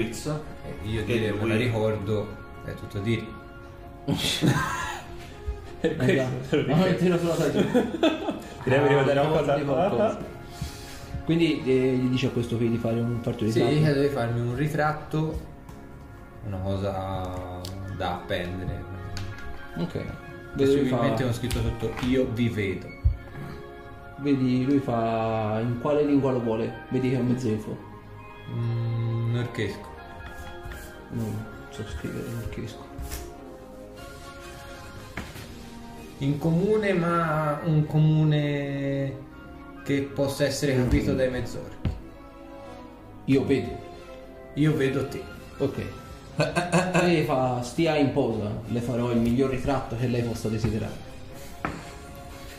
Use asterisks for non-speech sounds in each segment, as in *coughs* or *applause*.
Quindi andiamo da Drizz. E io Che dire, me la lui- ricordo, è tutto a dire. *laughs* Ma tiro sulla saggio. *laughs* Ti devi ricordare Ah, qualcosa? di qualcosa. Quindi eh, gli dice a questo qui di fare un farto di Sì, ritratto. devi farmi un ritratto, una cosa da appendere. Ok. Vedi lui, Possibilmente fa, ho scritto sotto io vi vedo. vedi lui fa in quale lingua lo vuole? Vedi che è un mezzefo. Mm, non riesco. Non so scrivere, non capisco. In comune, ma un comune che possa essere capito dai mezz'orchi. Io vedo. Io vedo te. Ok. Lei fa stia in posa, le farò il miglior ritratto che lei possa desiderare.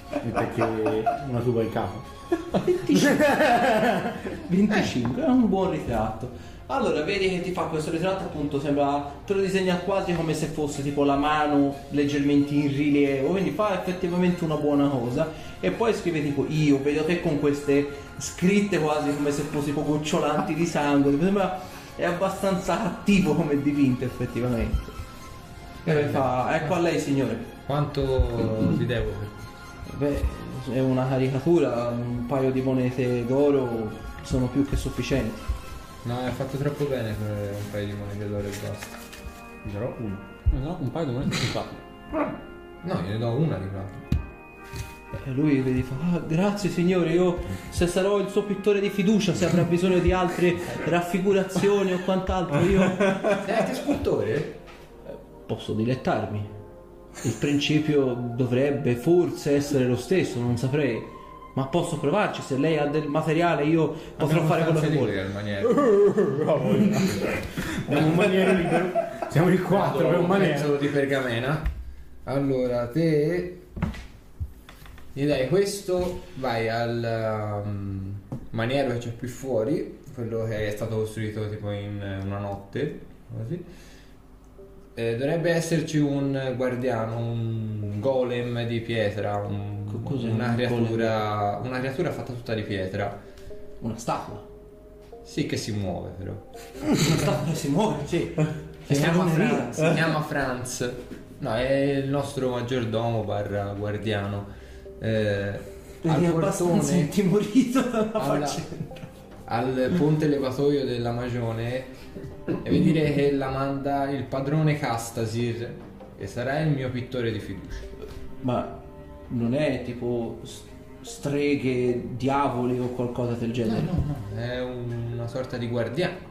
Perché una tuba in capo. *laughs* 25, è un buon ritratto. Allora, vedi che ti fa questo ritratto, appunto, sembra, te lo disegna quasi come se fosse tipo la mano leggermente in rilievo, quindi fa effettivamente una buona cosa. E poi scrive tipo, io vedo te con queste scritte quasi come se fossi tipo gocciolanti di sangue, mi sembra, è abbastanza cattivo come dipinto effettivamente. E fa, ecco a lei signore. Quanto ti devo Beh, è una caricatura, un paio di monete d'oro sono più che sufficienti. No, hai fatto troppo bene per un paio di monete d'oro e basta. Gli darò uno. No, un paio di monete di fatto. No, gliene do una di platino. E lui vedi fa, "Ah, grazie signore, io se sarò il suo pittore di fiducia, se avrà bisogno di altre raffigurazioni o quant'altro, io *laughs* Sei anche scultore? posso dilettarmi. Il principio dovrebbe forse essere lo stesso, non saprei. Ma posso provarci, se lei ha del materiale io potrò fare quello che vuole. al maniero. Abbiamo un maniero libero. *laughs* Siamo in quattro per un maniero. di pergamena. Allora, te gli dai questo, vai al um, maniero che c'è qui fuori, quello che è stato costruito tipo in una notte, così. Eh, dovrebbe esserci un guardiano, un golem di pietra, un- una, un creatura, una creatura fatta tutta di pietra. Una statua. Sì, che si muove però. Una statua che si muove, sì. Si chiama. Franz, si chiama Franz. No, è il nostro maggiordomo barra guardiano. Eh, Vedi, è abbastanza intimorito dalla alla- faccenda. Al ponte levatoio della Magione, devi dire che la manda il padrone Castasir, che sarà il mio pittore di fiducia. Ma non è tipo streghe, diavoli o qualcosa del genere? È un- una sorta di guardiano.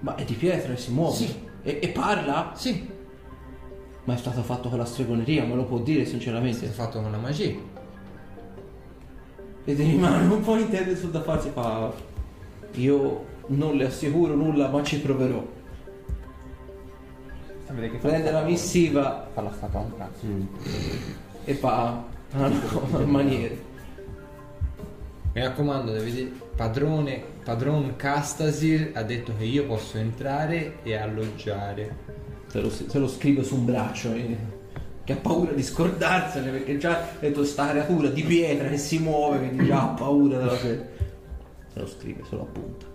Ma è di pietra e si muove? Sì. E, e parla? Sì, Ma è stato fatto con la stregoneria, me lo può dire è sinceramente. fatto con la magia. E rimane *laughs* un po' intende sul da farsi fa. Io non le assicuro nulla, ma ci proverò. Sapete che fa Prende la missiva fa la statua a un cazzo. e fa a *laughs* maniere. Mi raccomando, devi dire, padrone, padron Castasir ha detto che io posso entrare e alloggiare. Se lo, se lo scrive su un braccio eh, che ha paura di scordarsene perché già ha detto sta creatura di pietra che si muove quindi già ha paura della sua se lo scrive se lo appunta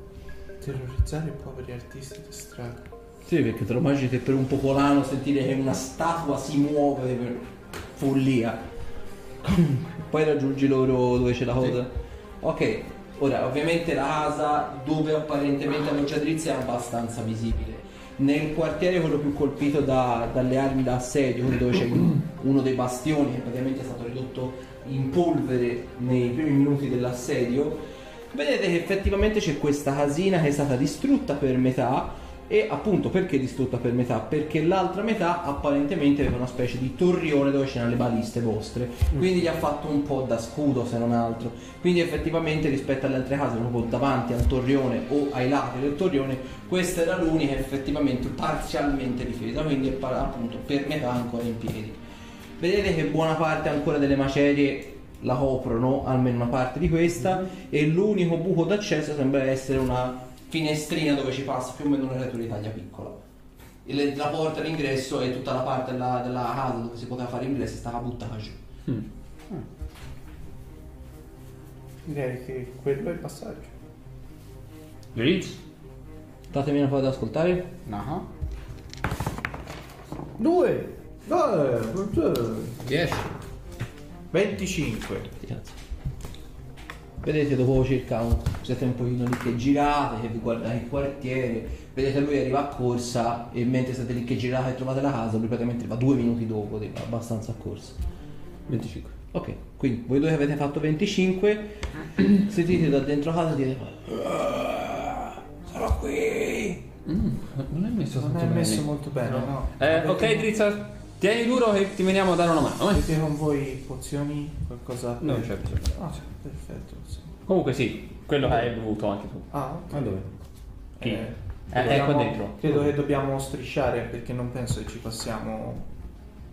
Terrorizzare i poveri artisti di strada. sì perché te lo immagini che per un popolano sentire che una statua si muove per follia. Poi raggiungi loro dove c'è la cosa. Ok ora ovviamente la casa dove apparentemente Drizzt è abbastanza visibile. Nel quartiere quello più colpito da- dalle armi da assedio dove c'è *clears throat* uno dei bastioni che praticamente è stato ridotto in polvere nei primi minuti dell'assedio vedete che effettivamente c'è questa casina che è stata distrutta per metà e appunto perché distrutta per metà? Perché l'altra metà apparentemente aveva una specie di torrione dove c'erano le baliste vostre, quindi gli ha fatto un po' da scudo se non altro. Quindi effettivamente rispetto alle altre case proprio davanti al torrione o ai lati del torrione, questa era l'unica effettivamente parzialmente difesa, quindi è appunto per metà ancora in piedi. Vedete che buona parte ancora delle macerie la coprono, almeno una parte di questa, e l'unico buco d'accesso sembra essere una finestrina dove ci passa più o meno una creatura di taglia piccola. Il- la porta d'ingresso e tutta la parte della, della casa dove si poteva fare ingresso stava buttata giù. Direi che quello è il passaggio. Drizzt? Datemi una foto ad ascoltare. No. Due. Due. 10. 25. Grazie. Vedete dopo circa un, siete un pochino lì che girate, che vi guardate il quartiere, vedete lui arriva a corsa e mentre siete lì che girate e trovate la casa, lui praticamente arriva due minuti dopo, tipo, abbastanza a corsa. 25. Ok, quindi voi due che avete fatto 25, sentite *coughs* da dentro casa e dite "Ah, Sono qui! Mm, non è messo Non è messo molto bene, no? Eh, ok, Drizza, tieni duro che ti veniamo a dare una mano. eh? Avete con voi pozioni? Qualcosa? Non c'è bisogno. Ah, perfetto. sì. Comunque sì, quello che hai bevuto anche tu. Ah, ok. Ma dove? Chi? Eh, Eh, è qua dentro. Credo che dobbiamo strisciare perché non penso che ci passiamo.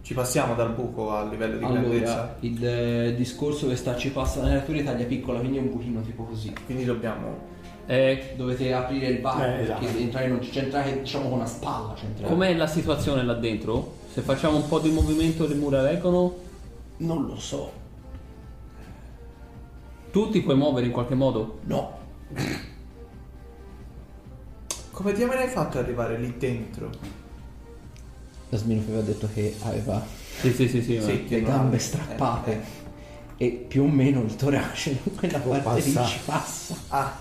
Ci passiamo dal buco a livello di Allora, grandezza. il eh, discorso che sta ci passa nella natura è taglia piccola, quindi è un buchino tipo così. Quindi dobbiamo. Eh, Dovete aprire il bar Eh, esatto. perché entrare non ci entrate diciamo con una spalla. C'è entrare. com'è la situazione là dentro? Se facciamo un po' di movimento le mura reggono? Non lo so. Tu ti puoi muovere in qualche modo? No. Come diamine hai fatto ad arrivare lì dentro? Yasmin aveva detto che aveva Sì, sì, sì, sì. Sì, le gambe strappate eh, e più o meno il torace in quella parte lì ci passa. Ah,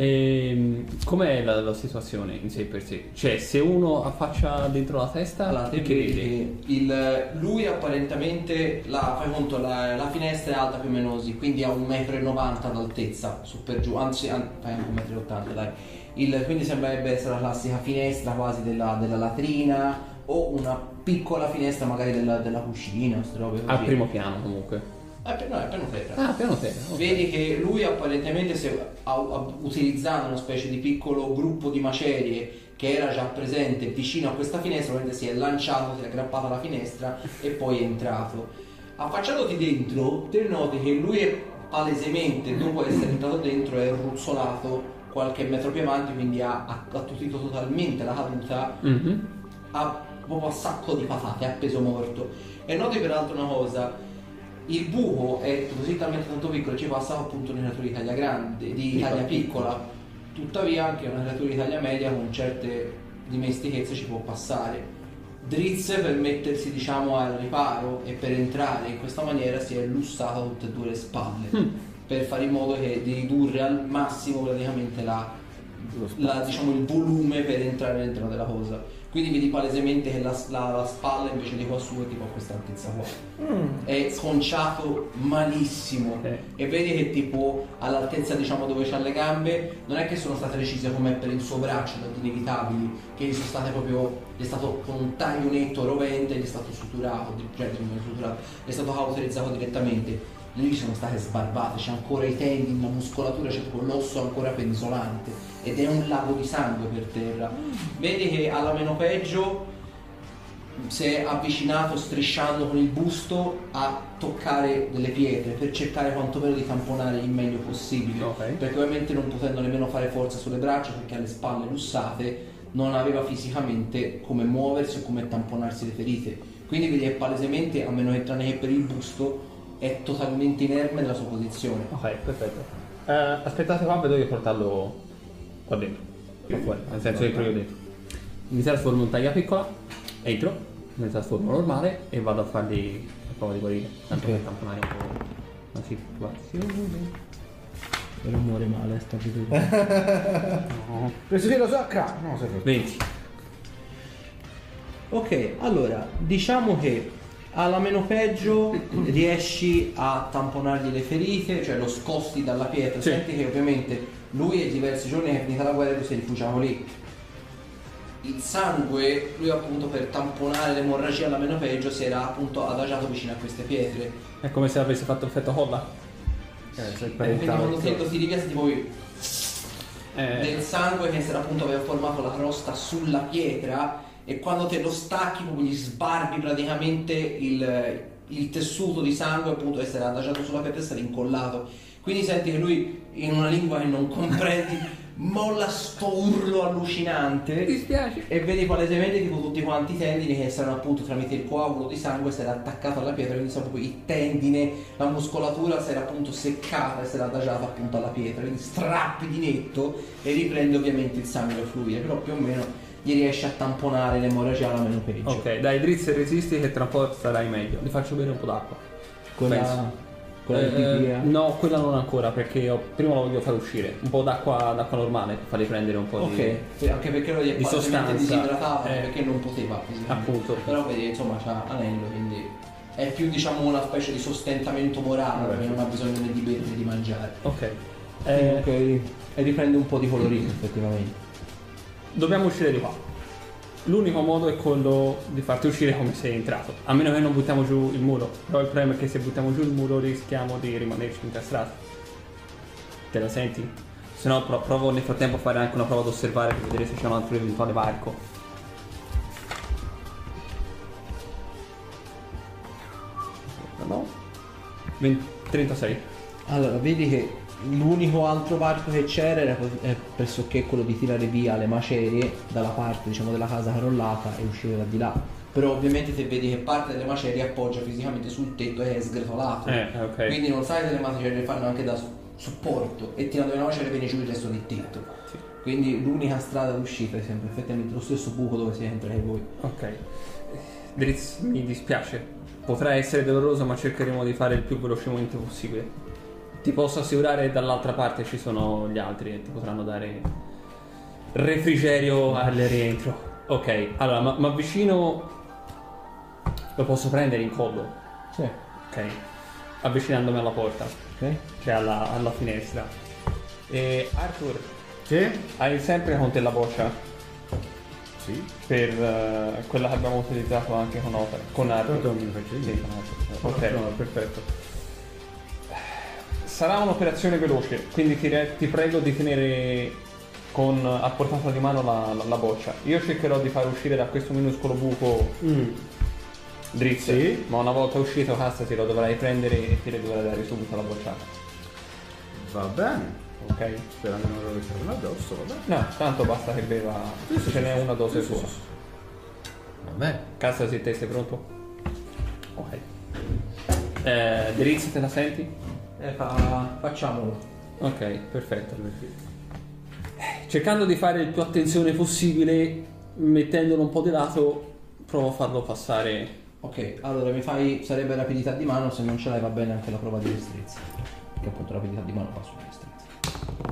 Ehm, com'è la, la situazione in sé per sé? Cioè, se uno affaccia dentro la testa, Allora, te vede? il, lui apparentemente, la, fai conto, la, la finestra è alta più o meno così, quindi ha 1,90 m d'altezza, su per giù, anzi, an- fai anche 1,80 m, dai. Il- quindi sembrerebbe essere la classica finestra quasi della, della latrina o una piccola finestra magari della, della cucina. Al primo piano comunque. Per- no, è piano terra. Ah, piano terra. ok. Vedi che lui apparentemente se- ha- ha- utilizzando una specie di piccolo gruppo di macerie che era già presente vicino a questa finestra, ovviamente si è lanciato, si è aggrappato alla finestra e poi è entrato. Affacciandoti dentro, te noti che lui è palesemente, dopo essere entrato dentro, è ruzzolato qualche metro più avanti, quindi ha attutito totalmente la caduta Mhm. ha proprio a sacco di patate, è appeso morto. E noti peraltro una cosa, il buco è così talmente tanto piccolo che ci passa appunto una creatura di taglia grande, di taglia piccola, tuttavia anche una creatura di taglia media con certe dimestichezze ci può passare. Drizze per mettersi diciamo al riparo e per entrare in questa maniera si è lussata tutte e due le spalle per fare in modo che di ridurre al massimo praticamente la, la- diciamo, il volume per entrare all'interno della cosa. Quindi vedi palesemente che la, la- la spalla invece di qua su è tipo a questa altezza qua. È sconciato malissimo. Ok. E vedi che tipo all'altezza diciamo dove c'ha le gambe non è che sono state recise come per il suo braccio da inevitabili, che gli sono state proprio. gli è stato con un taglio netto rovente, gli è stato suturato, cioè non suturato, gli è stato cauterizzato direttamente. Lì sono state sbarbate, c'è ancora i tendini, la muscolatura, c'è proprio l'osso ancora penzolante ed è un lago di sangue per terra. Vedi che alla meno peggio si è avvicinato strisciando con il busto a toccare delle pietre per cercare quantomeno di tamponare il meglio possibile. Ok. Perché ovviamente non potendo nemmeno fare forza sulle braccia perché ha le spalle lussate, non aveva fisicamente come muoversi o come tamponarsi le ferite. Quindi vedi che palesemente, a meno che tranne che per il busto, è totalmente inerme nella sua posizione. Ok, perfetto. Eh, aspettate qua, vedo di portarlo qua dentro. Qua fuori, nel senso entro io dentro. Mi trasformo in taglia piccola, entro, mi trasformo normale e vado a fargli la prova di guarire. Tanto per tamponare un po' la situazione. Però muore male, sta vedendo. *laughs* Preso che lo so, cra. No, sei 20. Ok, allora, diciamo che alla meno peggio riesci a tamponargli le ferite, cioè lo scosti dalla pietra. Sì. Senti che ovviamente lui è diversi giorni che è finita la guerra e lui si è rifugiato lì. Il sangue, lui appunto per tamponare l'emorragia alla meno peggio si era appunto adagiato vicino a queste pietre. È come se avesse fatto effetto colla. Eh, sei E quindi quando parentato. ti ripiazzi tipo Eh, del sangue che si era appunto aveva formato la crosta sulla pietra e quando te lo stacchi proprio gli sbarbi praticamente il, il tessuto di sangue appunto essere adagiato sulla pietra e essere incollato quindi senti che lui in una lingua che non comprendi *laughs* molla sto urlo allucinante. dispiace. E vedi palesemente tipo tutti quanti i tendini che saranno appunto tramite il coagulo di sangue si era attaccato alla pietra, quindi sono proprio i tendine, la muscolatura si era appunto seccata e si era adagiata appunto alla pietra, quindi strappi di netto e riprende ovviamente il sangue a fluire, però più o meno gli riesce a tamponare l'emorragia alla meno peggio. Ok, dai, drizz e resisti che tra un po' starai meglio. Ti faccio bere un po' d'acqua. Quella, Penso. quella di Eh, pipì, eh? no, quella non ancora perché ho- prima lo voglio far uscire. Un po' d'acqua, d'acqua normale per fargli prendere un po' Ok, di. sì, anche perché lo di di sostanza. disidratava Eh. perché non poteva fisicamente. Appunto. Però vedi, insomma, c'ha anello, quindi è più diciamo una specie di sostentamento morale, Vabbè, perché non ha bisogno né di bere né di mangiare. Ok. Eh, ok, e riprende un po' di colorino effettivamente. Dobbiamo uscire di qua. L'unico modo è quello di farti uscire come sei entrato. A meno che non buttiamo giù il muro. Però il problema è che se buttiamo giù il muro rischiamo di rimanerci incastrati. Te la senti? Se no pro- provo nel frattempo a fare anche una prova ad osservare per vedere se c'è un altro eventuale varco. No? 20 36. Allora, vedi che l'unico altro varco che c'era era è pressoché quello di tirare via le macerie dalla parte diciamo della casa crollata e uscire da di là. Però ovviamente se vedi che parte delle macerie appoggia fisicamente sul tetto e è sgretolato. Eh, ok. Quindi non sai se le macerie fanno anche da su- supporto e tirando le macerie viene giù il resto del tetto. Sì. Quindi l'unica strada d'uscita è sempre effettivamente lo stesso buco dove siete entrati voi. Ok. Drizz, mi dispiace. Potrà essere doloroso, ma cercheremo di fare il più velocemente possibile. Ti posso assicurare che dall'altra parte ci sono gli altri e ti potranno dare refrigerio al rientro. Ok, allora mi avvicino. Lo posso prendere in collo? Sì. Ok. Avvicinandomi alla porta, Ok. cioè alla, alla finestra. E Arthur, Sì? hai sempre con te la boccia? Sì. Per eh, quella che abbiamo utilizzato anche con, Otter, con Arthur. Tanto mi faccio Sì, con Otter. Ok, perfetto. Sarà un'operazione veloce, quindi ti, re- ti prego di tenere con, a portata di mano la, la- la boccia. Io cercherò di far uscire da questo minuscolo buco Mm. drizz, Sì. ma una volta uscito cassa te lo dovrai prendere e ti dovrai dare subito la bocciata. Va bene. Ok? Sperando non rovesciarmi addosso, va bene. No, tanto basta che beva. Ce n'è una dose Sì, sì, sola. sì. Va bene. Cassa se te sei pronto? Ok. Eh, Drizz te la senti? Eh, fa- facciamolo. Ok, perfetto. Cercando di fare il più attenzione possibile, mettendolo un po' di lato, provo a farlo passare. Ok, allora mi fai. sarebbe rapidità di mano, se non ce l'hai va bene anche la prova di destrezza. Che appunto rapidità di mano fa sulla destrezza.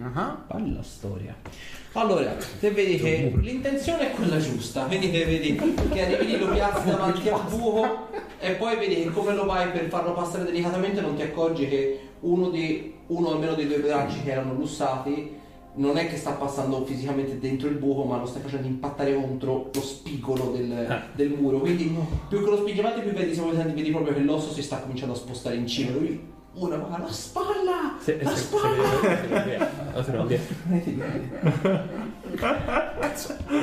Ah. Bella storia. Allora, te vedi che l'intenzione è quella giusta, vedi che vedi che arrivi lì, lo piazzi davanti al buco e poi vedi che come lo vai per farlo passare delicatamente non ti accorgi che uno, di, uno almeno dei due bracci che erano lussati non è che sta passando fisicamente dentro il buco ma lo stai facendo impattare contro lo spigolo del, Ah. del muro quindi più che lo spingi avanti più vedi, se vedi proprio che l'osso si sta cominciando a spostare in cima lui una va alla spalla Se, la se, spalla se, se, se, non.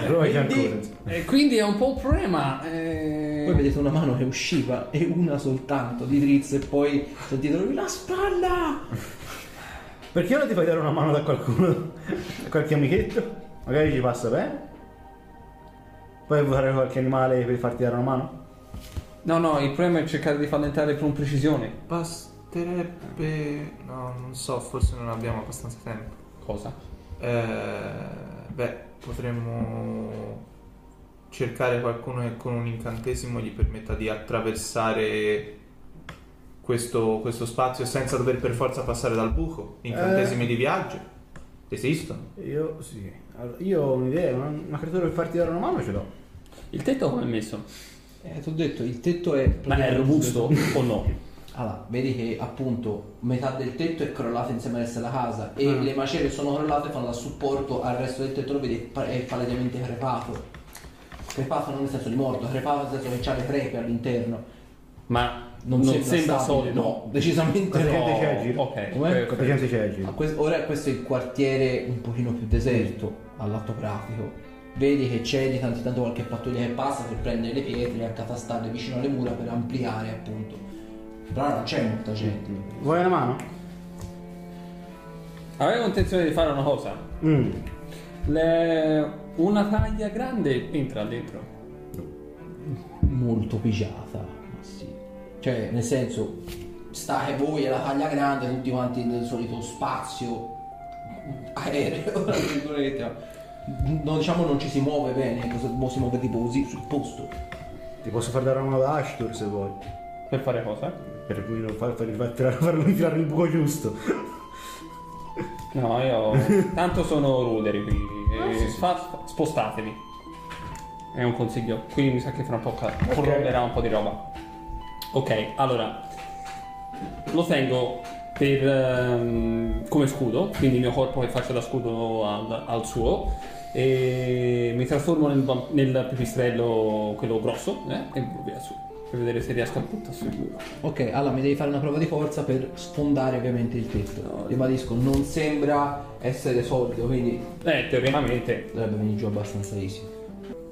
Provaci Quindi- ancora. E quindi è un po' un problema. Poi vedete una mano che usciva e una soltanto di drizzo e poi sentite lui la spalla! Perché non ti fai dare una mano da qualcuno? Da qualche amichetto? Magari ci passa bene? Poi vuoi fare qualche animale per farti dare una mano? No, no, il problema è cercare di farlo entrare con precisione. Basterebbe... No, non so, forse non abbiamo abbastanza tempo. Cosa? Eh, beh, potremmo cercare qualcuno che con un incantesimo gli permetta di attraversare questo, questo spazio senza dover per forza passare dal buco. Incantesimi di viaggio esistono. Io sì. Allora, io ho un'idea, una, una creatura per farti dare una mano ce l'ho. Il tetto come è messo? Eh, ti ho detto, il tetto è... Ma è robusto o no? *laughs* Allora, vedi che appunto metà del tetto è crollato insieme al resto della casa e Ah. le macerie sono crollate fanno da supporto al resto del tetto, lo vedi, è palesemente crepato. Crepato non nel senso di morto, crepato nel senso che c'ha le crepe all'interno. Ma Non, non, sembra, sembra, solido. no, decisamente no. giro? Ok, perfetto. C'è a ora questo è il quartiere un pochino più deserto all'atto pratico. Vedi che c'è di tanto in tanto qualche pattuglia che passa per prendere le pietre e accatastarle vicino alle mura per ampliare appunto. Però non c'è molta gente. Vuoi una mano? Avevo intenzione di fare una cosa. Mm. Le- Una taglia grande entra dentro. Molto pigiata. Ma sì. Cioè, nel senso, state voi e la taglia grande, tutti quanti nel solito spazio aereo, *laughs* tra virgolette, non, diciamo non ci si muove bene, si muove tipo così sul posto. Ti posso far dare una mano da Ashtur se vuoi. Per fare cosa? Per cui non far, far, far, tirare- farlo tirare il buco giusto. No, io. *laughs* Tanto sono ruderi qui. Eh, fa- spostatevi. È un consiglio. Qui mi sa che fra un po' ca- corroderà un po' di roba. Ok, allora. Lo tengo per, ehm, come scudo, quindi il mio corpo che faccio da scudo al, al suo. E mi trasformo nel, nel pipistrello, quello grosso, eh, e via su. Per vedere se riesco a buttare su giù. Ok, allora mi devi fare una prova di forza per sfondare ovviamente il tetto. Ribadisco, non sembra essere solido, quindi Eh, teoricamente. dovrebbe venire giù abbastanza easy.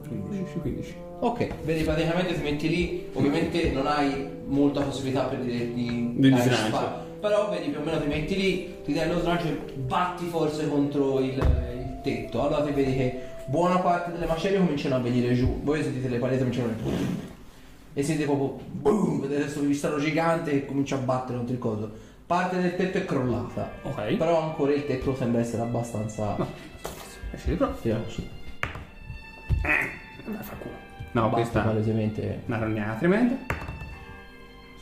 15, 15. Ok, vedi praticamente ti metti lì, ovviamente non hai molta possibilità per dire di, Di slancio. però vedi più o meno ti metti lì, ti dai lo slancio e batti forse contro il, il tetto. Allora ti vedi che buona parte delle macerie cominciano a venire giù, voi sentite le pareti cominciano a e sentite proprio boom, vedete questo pipistrello gigante che comincia a battere contro il coso. Parte del tetto è crollata, Ok. però ancora il tetto sembra essere abbastanza Esci di prova. tirato su. Vabbè, fa culo. No, Basta questa palesemente una rognata tremenda.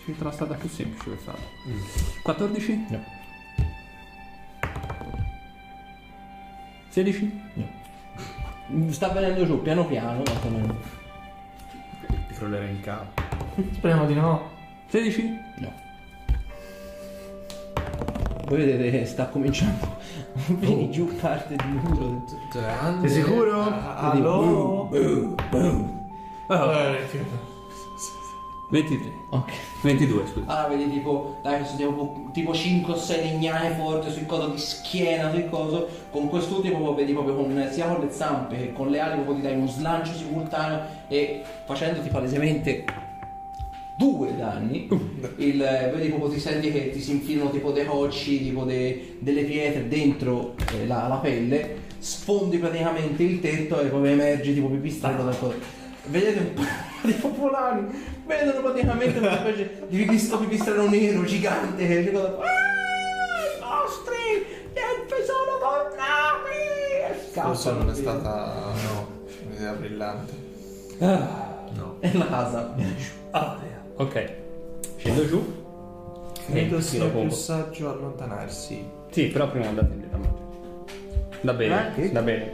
Scelta la strada più semplice farlo. 14? No. 16? Sta venendo giù piano piano, ma sta venendo. Ti crollerei in capo. Speriamo di no. 16? No. Voi vedete che sta cominciando *laughs* a venire giù parte di muro. Sei sicuro? Ah, Allo? Eh, che- 23. Ok. 22, scusa. Allora vedi tipo, dai, questo tipo, tipo 5 o 6 legnate forti sui coso di schiena, sui coso. Con quest'ultimo vedi proprio con, sia con le zampe che con le ali proprio ti dai uno slancio simultaneo e facendoti palesemente due danni. Il, vedi proprio ti senti che ti si infilano tipo dei cocci, tipo de- delle pietre dentro eh, la, la pelle, sfondi praticamente il tetto e poi emergi tipo pipistrello dal coso. Vedete un po' di popolani, vedono praticamente una specie di pipistrello, pipistrello nero gigante che dicono "Ah, i nostri elfi sono tornati! E Forse scappano non è stata no, un'idea brillante. No. E la casa. Ah, ok. Scendo giù. Credo Eh, sia più saggio allontanarsi. Sì, però prima andate in da mangiare. Va bene, Eh? Che? va bene.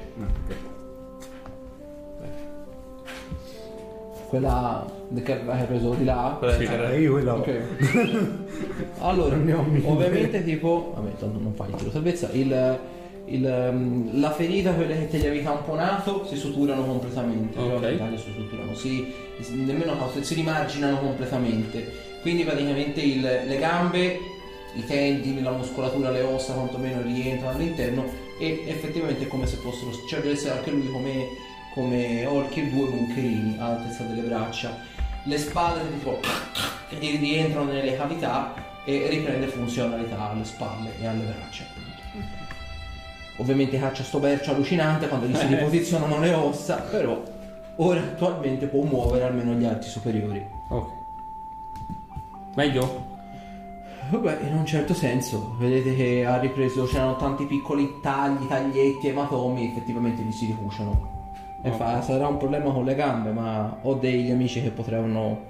Quella che hai preso di là? Quella Sì. c'era- Eh, io quello. Ok. *laughs* allora, ovviamente tipo, vabbè, tanto non fai il tiro salvezza, il, il, ehm, la ferita, quelle che te li avevi tamponato, si suturano completamente. Ok. Però in Italia si suturano, si, nemmeno si rimarginano completamente. Quindi praticamente il- le gambe, i tendini, la muscolatura, le ossa quantomeno rientrano all'interno e effettivamente è come se fossero, cioè deve essere anche lui come, come Orchi e due moncherini all'altezza delle braccia. Le spalle tipo rientrano nelle cavità e riprende funzionalità alle spalle e alle braccia. Ovviamente caccia sto bercio allucinante quando gli si *laughs* riposizionano le ossa, però ora attualmente può muovere almeno gli arti superiori. Ok. Meglio? Vabbè, in un certo senso, vedete che ha ripreso, c'erano tanti piccoli tagli, taglietti, ematomi, effettivamente gli si ricuciano. E fa, sarà un problema con le gambe, ma ho degli amici che potranno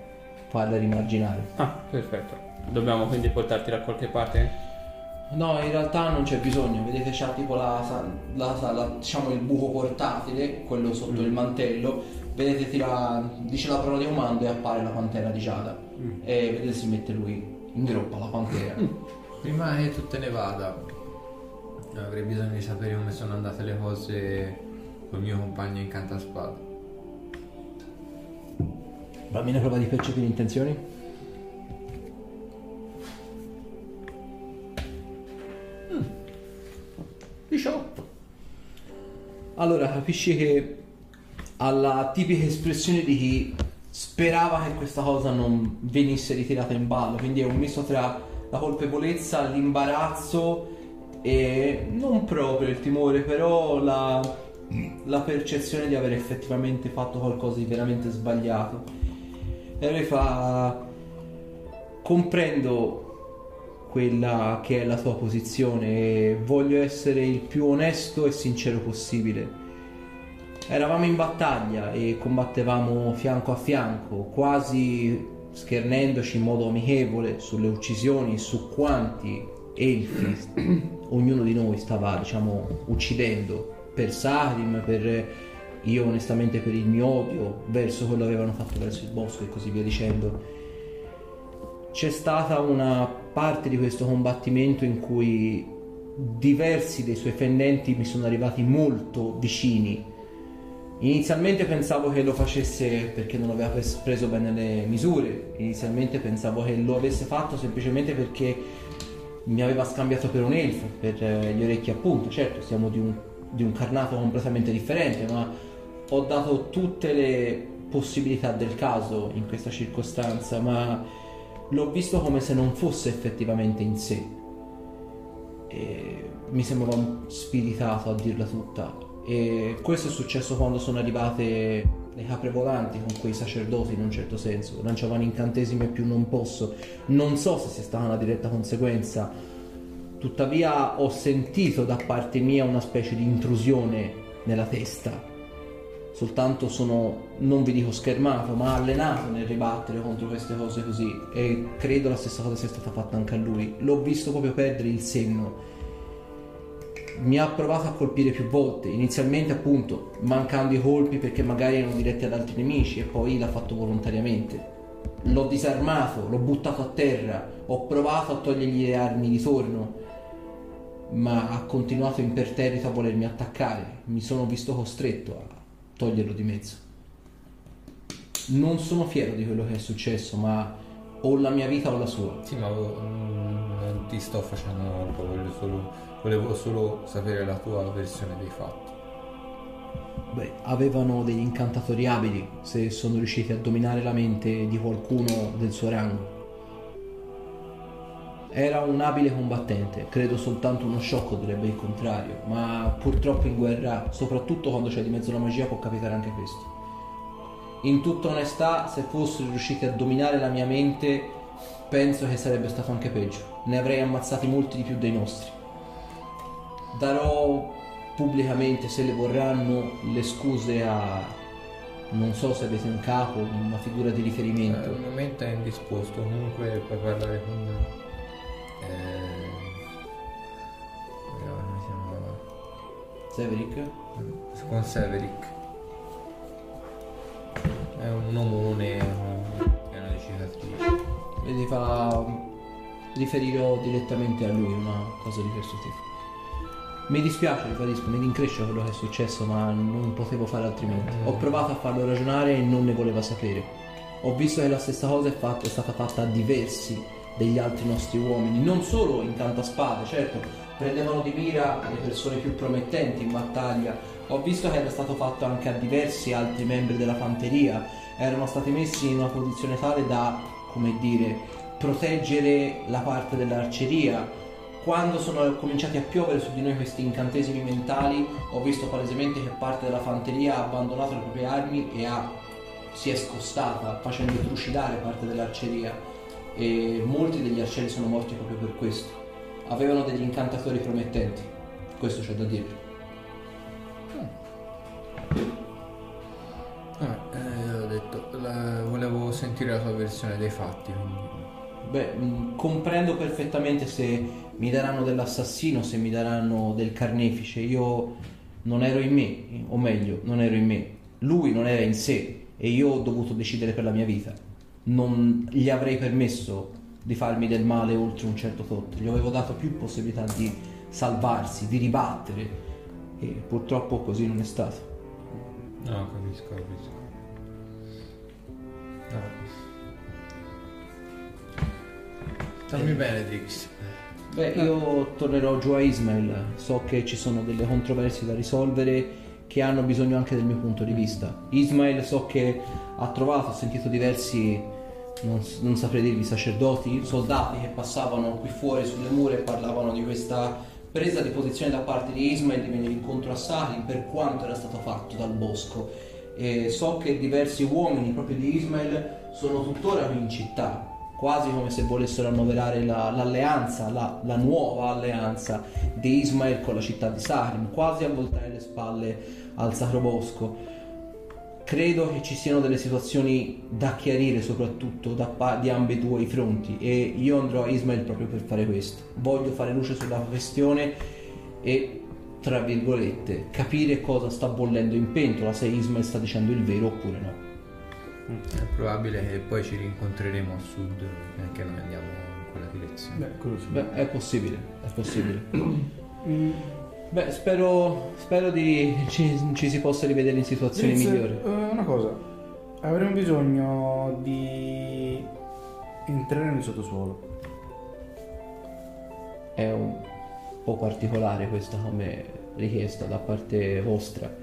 farle rimarginare. Ah, perfetto. Dobbiamo quindi portarti da qualche parte? No, in realtà non c'è bisogno, vedete c'ha tipo la, la- la- la- diciamo il buco portatile, quello sotto il mantello, vedete tira, dice la parola di comando e appare la pantera di Giada. E vedete si mette lui in groppa la pantera. Prima che tu te ne vada, avrei bisogno di sapere come sono andate le cose col mio compagno in cantaspada. Bene prova di percepire intenzioni? Mm. 18. Allora capisci che ha la tipica espressione di chi sperava che questa cosa non venisse ritirata in ballo, quindi è un misto tra la colpevolezza, l'imbarazzo e non proprio il timore, però la, la percezione di aver effettivamente fatto qualcosa di veramente sbagliato. E lui fa comprendo quella che è la tua posizione e voglio essere il più onesto e sincero possibile. Eravamo in battaglia e combattevamo fianco a fianco, quasi schernendoci in modo amichevole sulle uccisioni, su quanti elfi *clears throat* ognuno di noi stava, diciamo, uccidendo per Sarim, per io onestamente per il mio odio verso quello che avevano fatto verso il bosco e così via dicendo. C'è stata una parte di questo combattimento in cui diversi dei suoi fendenti mi sono arrivati molto vicini. Inizialmente pensavo che lo facesse perché non aveva pres- preso bene le misure, inizialmente pensavo che lo avesse fatto semplicemente perché mi aveva scambiato per un elfo, per eh, gli orecchi appunto, certo siamo di un, di un carnato completamente differente, ma ho dato tutte le possibilità del caso in questa circostanza, ma l'ho visto come se non fosse effettivamente in sé. E mi sembrava un spiritato a dirla tutta. E questo è successo quando sono arrivate le capre volanti con quei sacerdoti in un certo senso. Lanciavano incantesimi e più non posso. Non so se sia stata una diretta conseguenza. Tuttavia ho sentito da parte mia una specie di intrusione nella testa soltanto sono, non vi dico schermato, ma allenato nel ribattere contro queste cose così e credo la stessa cosa sia stata fatta anche a lui. L'ho visto proprio perdere il senno. Mi ha provato a colpire più volte, inizialmente appunto mancando i colpi perché magari erano diretti ad altri nemici e poi l'ha fatto volontariamente. L'ho disarmato, l'ho buttato a terra, ho provato a togliergli le armi di torno, ma ha continuato imperterrito a volermi attaccare. Mi sono visto costretto a toglierlo di mezzo. Non sono fiero di quello che è successo, ma o la mia vita o la sua. Sì, ma mm, non ti sto facendo molto, voglio solo, volevo solo sapere la tua versione dei fatti. Beh, avevano degli incantatori abili se sono riusciti a dominare la mente di qualcuno del suo rango. Era un abile combattente, credo soltanto uno sciocco direbbe il contrario, ma purtroppo in guerra, soprattutto quando c'è di mezzo la magia, può capitare anche questo. In tutta onestà, se fossero riusciti a dominare la mia mente, penso che sarebbe stato anche peggio. Ne avrei ammazzati molti di più dei nostri. Darò pubblicamente, se le vorranno, le scuse a... Non so se avete un capo, una figura di riferimento. Al momento è indisposto, comunque puoi parlare con... Eh, come si chiamava? Severick? Con Severick. È un omone pieno di cicatrici. e ti fa riferirò direttamente a lui una cosa di questo tipo. Mi dispiace, ribadisco, mi rincresce quello che è successo, ma non potevo fare altrimenti. Ho provato a farlo ragionare e non ne voleva sapere. Ho visto che la stessa cosa è, fatta- è stata fatta a diversi degli altri nostri uomini, non solo in cantaspade, certo, prendevano di mira le persone più promettenti in battaglia. Ho visto che era stato fatto anche a diversi altri membri della fanteria, erano stati messi in una posizione tale da, come dire, proteggere la parte dell'arceria. Quando sono cominciati a piovere su di noi questi incantesimi mentali, ho visto palesemente che parte della fanteria ha abbandonato le proprie armi e ha- si è scostata, facendo trucidare parte dell'arceria. E molti degli arcieri sono morti proprio per questo. Avevano degli incantatori promettenti, questo c'è da dire. Ah, eh, ho detto, la- volevo sentire la tua versione dei fatti. Beh, mh, comprendo perfettamente se mi daranno dell'assassino, se mi daranno del carnefice. Io non ero in me, o meglio, non ero in me. Lui non era in sé e io ho dovuto decidere per la mia vita. Non gli avrei permesso di farmi del male oltre un certo tot. Gli avevo dato più possibilità di salvarsi, di ribattere e purtroppo così non è stato. No, capisco, capisco. Stammi bene, Drix. Beh, io tornerò giù a Ismail. So che ci sono delle controversie da risolvere che hanno bisogno anche del mio punto di vista. Ismail so che ha trovato, ho sentito diversi, non, non saprei dirvi, sacerdoti, soldati che passavano qui fuori sulle mura e parlavano di questa presa di posizione da parte di Ismail di venire incontro a Salim per quanto era stato fatto dal bosco. E so che diversi uomini proprio di Ismail sono tuttora qui in città, quasi come se volessero annoverare la- l'alleanza, la, la nuova alleanza di Ismail con la città di Salim, quasi a voltare le spalle al Sacro Bosco. Credo che ci siano delle situazioni da chiarire soprattutto da pa- di ambedue i fronti e io andrò a Ismail proprio per fare questo. Voglio fare luce sulla questione e, tra virgolette, capire cosa sta bollendo in pentola, se Ismail sta dicendo il vero oppure no. È probabile che poi ci rincontreremo a sud e anche noi andiamo in quella direzione. Beh, quello sì. Beh, è possibile, è possibile. *clears throat* Beh, spero, spero di ci, ci si possa rivedere in situazioni Vince, migliori. eh, una cosa, avremo bisogno di entrare nel sottosuolo. È un po' particolare questa come richiesta da parte vostra.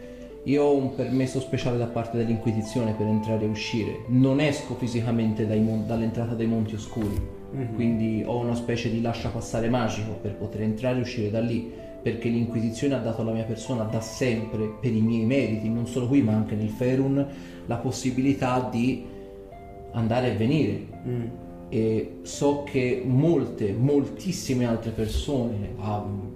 Io ho un permesso speciale da parte dell'Inquisizione per entrare e uscire. Non esco fisicamente dai mon- dall'entrata dei Monti Oscuri, quindi ho una specie di lascia passare magico per poter entrare e uscire da lì, perché l'Inquisizione ha dato alla mia persona da sempre, per i miei meriti, non solo qui ma anche nel Ferun, la possibilità di andare e venire. E so che molte, moltissime altre persone,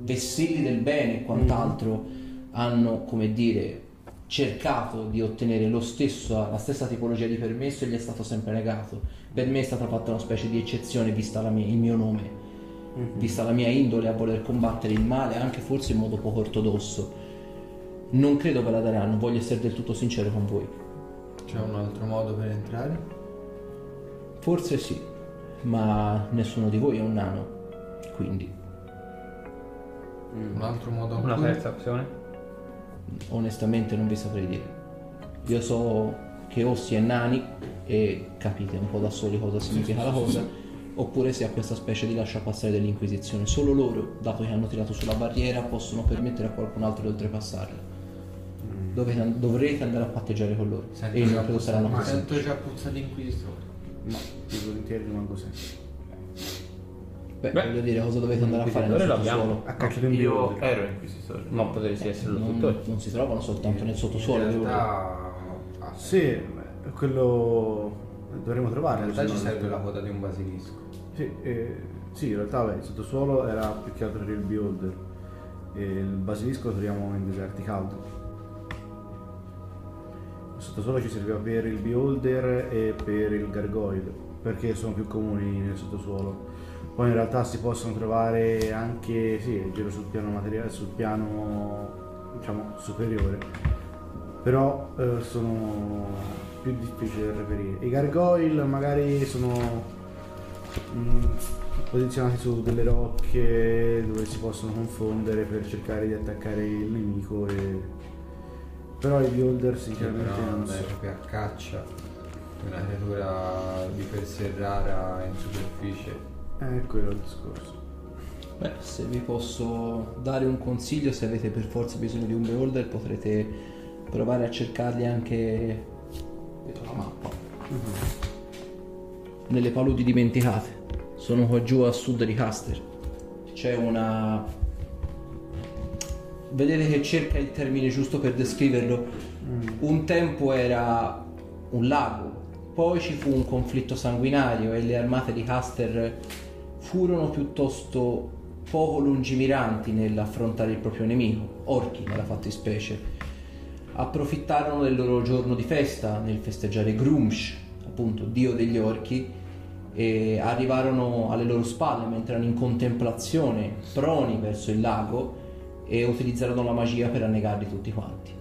vessilli del bene e quant'altro, hanno, come dire, cercato di ottenere lo stesso, la stessa tipologia di permesso e gli è stato sempre negato. Per me è stata fatta una specie di eccezione vista mia- il mio nome, vista la mia indole a voler combattere il male, anche forse in modo poco ortodosso. Non credo ve la daranno, voglio essere del tutto sincero con voi. C'è un altro modo per entrare? Forse sì, ma nessuno di voi è un nano, quindi Un altro modo Una terza opzione? onestamente non vi saprei dire. Io so che o si è nani e capite un po' da soli cosa significa la cosa, oppure si ha questa specie di lascia passare dell'Inquisizione. Solo loro, dato che hanno tirato sulla barriera, possono permettere a qualcun altro di oltrepassarla. Dovete- dovrete andare a patteggiare con loro Sento e io non credo saranno ma così. sento già puzza l'inquisitore. No, io volentieri rimango sempre. Beh, Beh, voglio dire cosa dovete andare a fare nel Inquisitore l'abbiamo. sottosuolo. A caccia di un Io ero inquisitore. Non potresti essere lo Non, dottore. non si trovano soltanto nel sottosuolo. In realtà, ah, Sì, quello dovremmo in trovarlo. realtà ci se no- serve la coda di un basilisco. Sì, eh, sì, in realtà beh, il sottosuolo era più che altro il beholder. E il basilisco lo troviamo in deserti caldi. Il sottosuolo ci serviva per il beholder e per il gargoyle, perché sono più comuni nel sottosuolo. Poi in realtà si possono trovare anche, sì, giro sul piano materiale, sul piano diciamo superiore, però eh, sono più difficili da reperire. I gargoyle magari sono mm, posizionati su delle rocche dove si possono confondere per cercare di attaccare il nemico e... però i beholder sinceramente Però non andare so proprio a caccia una creatura di per sé rara in superficie. è quello il discorso Beh, se vi posso dare un consiglio, se avete per forza bisogno di un beholder, potrete provare a cercarli anche vedo la mappa. Nelle paludi dimenticate. Sono qua giù a sud di Caster. C'è una. Vedete che cerca il termine giusto per descriverlo. Un tempo era un lago, poi ci fu un conflitto sanguinario e le armate di Caster furono piuttosto poco lungimiranti nell'affrontare il proprio nemico, orchi nella fattispecie. Approfittarono del loro giorno di festa nel festeggiare Grumsh, appunto dio degli orchi, e arrivarono alle loro spalle mentre erano in contemplazione, proni verso il lago, e utilizzarono la magia per annegarli tutti quanti.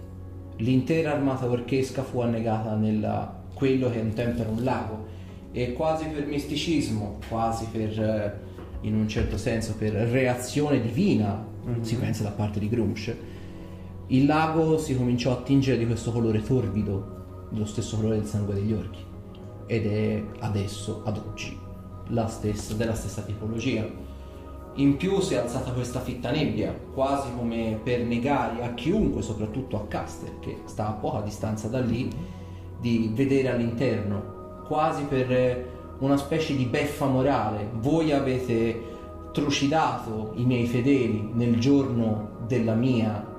L'intera armata orchesca fu annegata nella quello che un tempo era un lago e quasi per misticismo, quasi per, eh, in un certo senso, per reazione divina, si pensa da parte di Grumsh, il lago si cominciò a tingere di questo colore torbido, dello stesso colore del sangue degli orchi, ed è adesso, ad oggi, stessa, della stessa tipologia. In più si è alzata questa fitta nebbia, quasi come per negare a chiunque, soprattutto a Caster, che sta a poca distanza da lì, di vedere all'interno, quasi per eh, una specie di beffa morale. Voi avete trucidato i miei fedeli nel giorno della mia,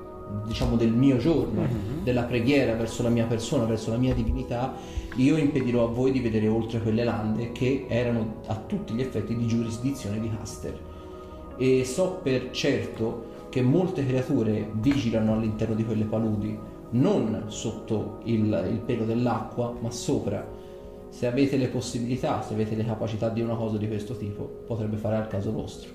diciamo del mio giorno, della preghiera verso la mia persona, verso la mia divinità, io impedirò a voi di vedere oltre quelle lande che erano a tutti gli effetti di giurisdizione di Haster. E so per certo che molte creature vigilano all'interno di quelle paludi, non sotto il, il pelo dell'acqua, ma sopra. Se avete le possibilità, se avete le capacità di una cosa di questo tipo, potrebbe fare al caso vostro.